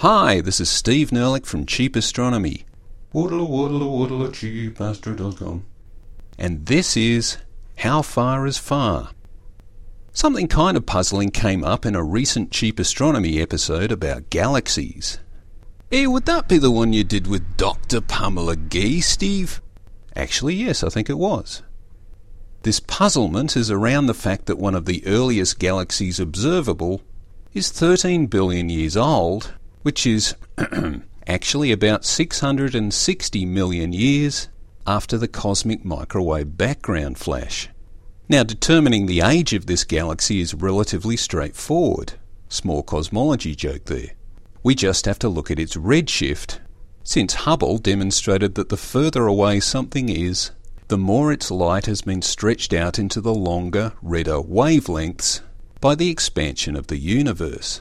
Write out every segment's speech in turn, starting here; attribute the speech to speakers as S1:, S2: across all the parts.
S1: Hi, this is Steve Nerlich from Cheap Astronomy. Waddle, waddle, waddle, cheapastro.com. And this is How Far is Far? Something kind of puzzling came up in a recent Cheap Astronomy episode about galaxies. Eh, would that be the one you did with Dr. Pamela Gay, Steve? Actually, yes, I think it was. This puzzlement is around the fact that one of the earliest galaxies observable is 13 billion years old which is actually about 660 million years after the cosmic microwave background flash. Now, determining the age of this galaxy is relatively straightforward. Small cosmology joke there. We just have to look at its redshift, since Hubble demonstrated that the further away something is, the more its light has been stretched out into the longer, redder wavelengths by the expansion of the universe.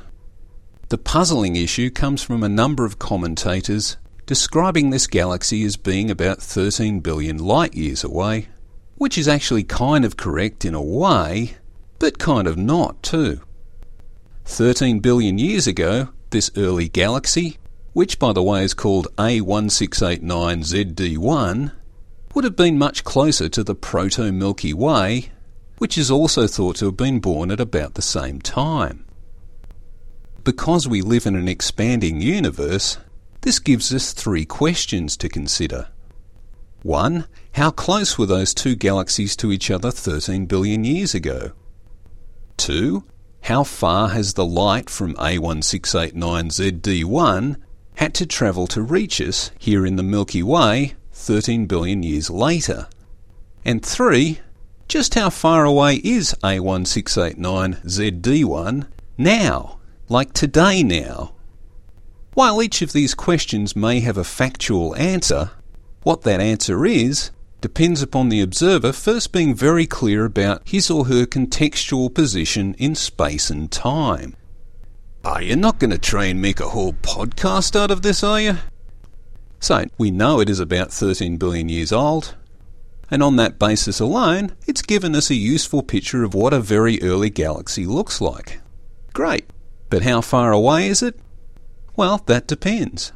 S1: The puzzling issue comes from a number of commentators describing this galaxy as being about 13 billion light years away, which is actually kind of correct in a way, but kind of not too. 13 billion years ago, this early galaxy, which by the way is called A1689ZD1, would have been much closer to the proto Milky Way, which is also thought to have been born at about the same time. Because we live in an expanding universe, this gives us three questions to consider. 1. How close were those two galaxies to each other 13 billion years ago? 2. How far has the light from A1689ZD1 had to travel to reach us here in the Milky Way 13 billion years later? And 3. Just how far away is A1689ZD1 now? Like today now? While each of these questions may have a factual answer, what that answer is depends upon the observer first being very clear about his or her contextual position in space and time. Are you not going to try and make a whole podcast out of this, are you? So, we know it is about 13 billion years old, and on that basis alone, it's given us a useful picture of what a very early galaxy looks like. Great. But how far away is it? Well, that depends.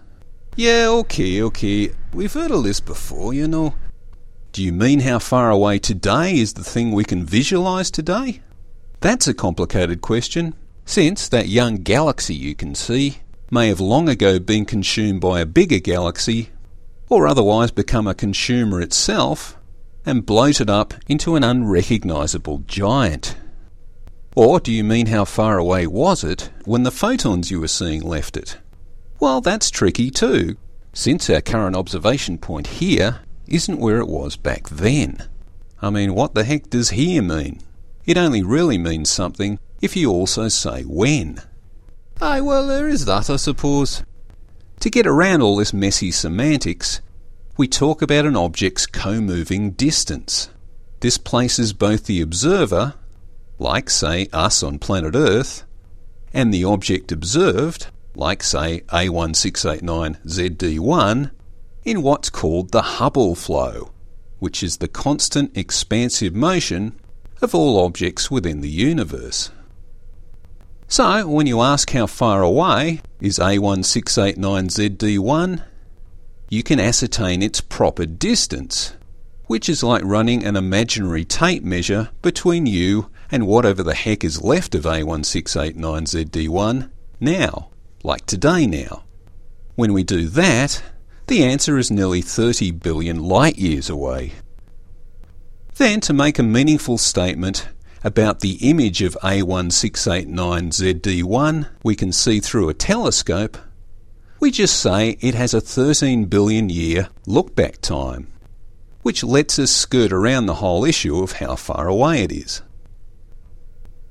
S1: Yeah, okay, okay. We've heard of this before, you know. Do you mean how far away today is the thing we can visualize today? That's a complicated question, since that young galaxy you can see may have long ago been consumed by a bigger galaxy, or otherwise become a consumer itself and bloated up into an unrecognizable giant. Or do you mean how far away was it when the photons you were seeing left it? Well, that's tricky too, since our current observation point here isn't where it was back then. I mean, what the heck does here mean? It only really means something if you also say when. Aye, well, there is that, I suppose. To get around all this messy semantics, we talk about an object's co-moving distance. This places both the observer like, say, us on planet Earth, and the object observed, like, say, A1689ZD1, in what's called the Hubble flow, which is the constant expansive motion of all objects within the universe. So, when you ask how far away is A1689ZD1, you can ascertain its proper distance, which is like running an imaginary tape measure between you and whatever the heck is left of A1689ZD1 now, like today now. When we do that, the answer is nearly 30 billion light years away. Then, to make a meaningful statement about the image of A1689ZD1 we can see through a telescope, we just say it has a 13 billion year look back time, which lets us skirt around the whole issue of how far away it is.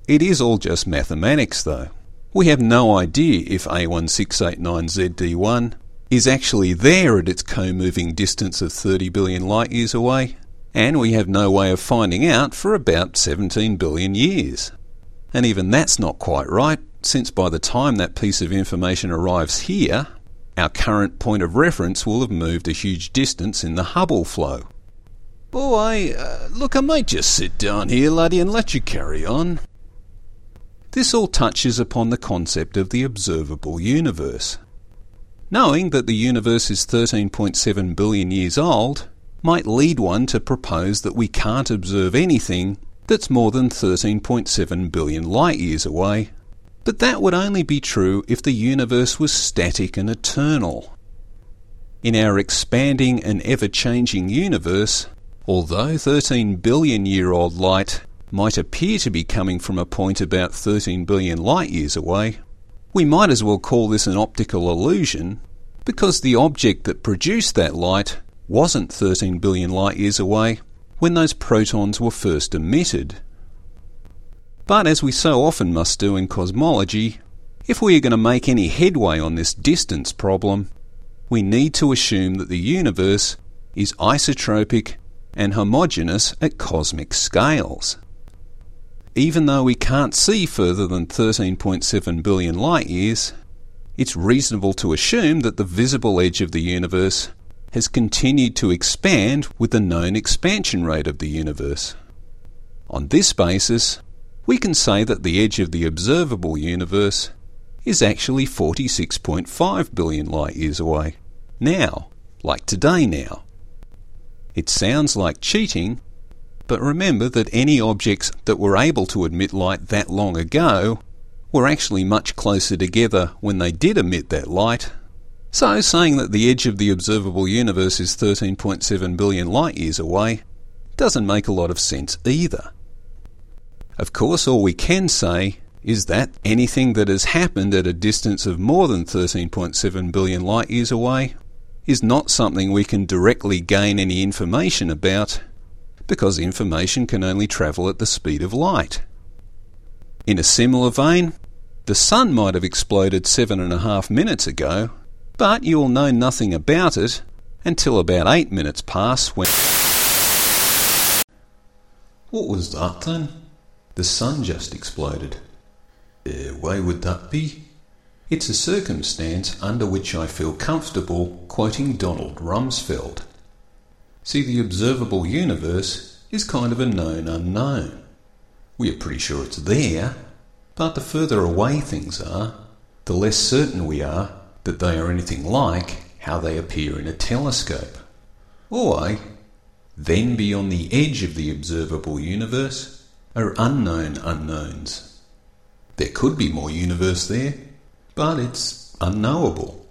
S1: It is all just mathematics, though. We have no idea if A1689ZD1 is actually there at its co-moving distance of 30 billion light years away, and we have no way of finding out for about 17 billion years. And even that's not quite right, since by the time that piece of information arrives here, our current point of reference will have moved a huge distance in the Hubble flow. Boy, uh, look, I might just sit down here, laddie, and let you carry on. This all touches upon the concept of the observable universe, Knowing that the universe is 13.7 billion years old might lead one to propose that we can't observe anything that's more than 13.7 billion light years away. But that would only be true if the universe was static and eternal. In our expanding and ever changing universe, although 13 billion year old light might appear to be coming from a point about 13 billion light years away, we might as well call this an optical illusion because the object that produced that light wasn't 13 billion light years away when those photons were first emitted. But as we so often must do in cosmology, if we are going to make any headway on this distance problem, we need to assume that the universe is isotropic and homogeneous at cosmic scales even though we can't see further than 13.7 billion light years, it's reasonable to assume that the visible edge of the universe has continued to expand with the known expansion rate of the universe. On this basis, we can say that the edge of the observable universe is actually 46.5 billion light years away. Now, like today now. It sounds like cheating, but remember that any objects that were able to emit light that long ago were actually much closer together when they did emit that light. So saying that the edge of the observable universe is 13.7 billion light years away doesn't make a lot of sense either. Of course, all we can say is that anything that has happened at a distance of more than 13.7 billion light years away is not something we can directly gain any information about because information can only travel at the speed of light. In a similar vein, the sun might have exploded seven and a half minutes ago, but you will know nothing about it until about eight minutes pass when. What was that then? The sun just exploded. Uh, why would that be? It's a circumstance under which I feel comfortable quoting Donald Rumsfeld. See, the observable universe is kind of a known unknown. We are pretty sure it's there, but the further away things are, the less certain we are that they are anything like how they appear in a telescope. Or, then beyond the edge of the observable universe are unknown unknowns. There could be more universe there, but it's unknowable.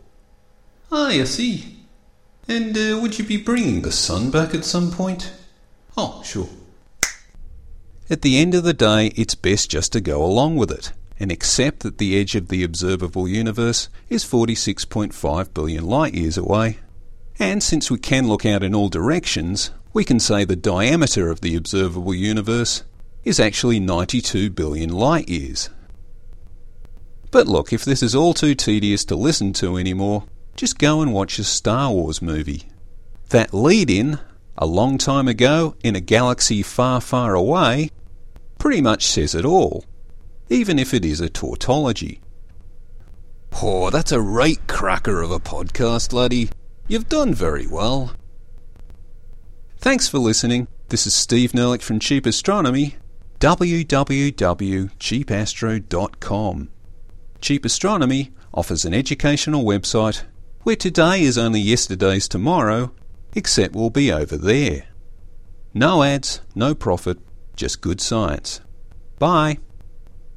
S1: Ah, I see. And uh, would you be bringing the sun back at some point? Oh, sure. At the end of the day, it's best just to go along with it and accept that the edge of the observable universe is 46.5 billion light years away. And since we can look out in all directions, we can say the diameter of the observable universe is actually 92 billion light years. But look, if this is all too tedious to listen to anymore, just go and watch a Star Wars movie. That lead in, a long time ago in a galaxy far, far away, pretty much says it all, even if it is a tautology. Oh, that's a right cracker of a podcast, laddie. You've done very well. Thanks for listening. This is Steve Nerlich from Cheap Astronomy, www.cheapastro.com. Cheap Astronomy offers an educational website where today is only yesterday's tomorrow, except we'll be over there. No ads, no profit, just good science. Bye.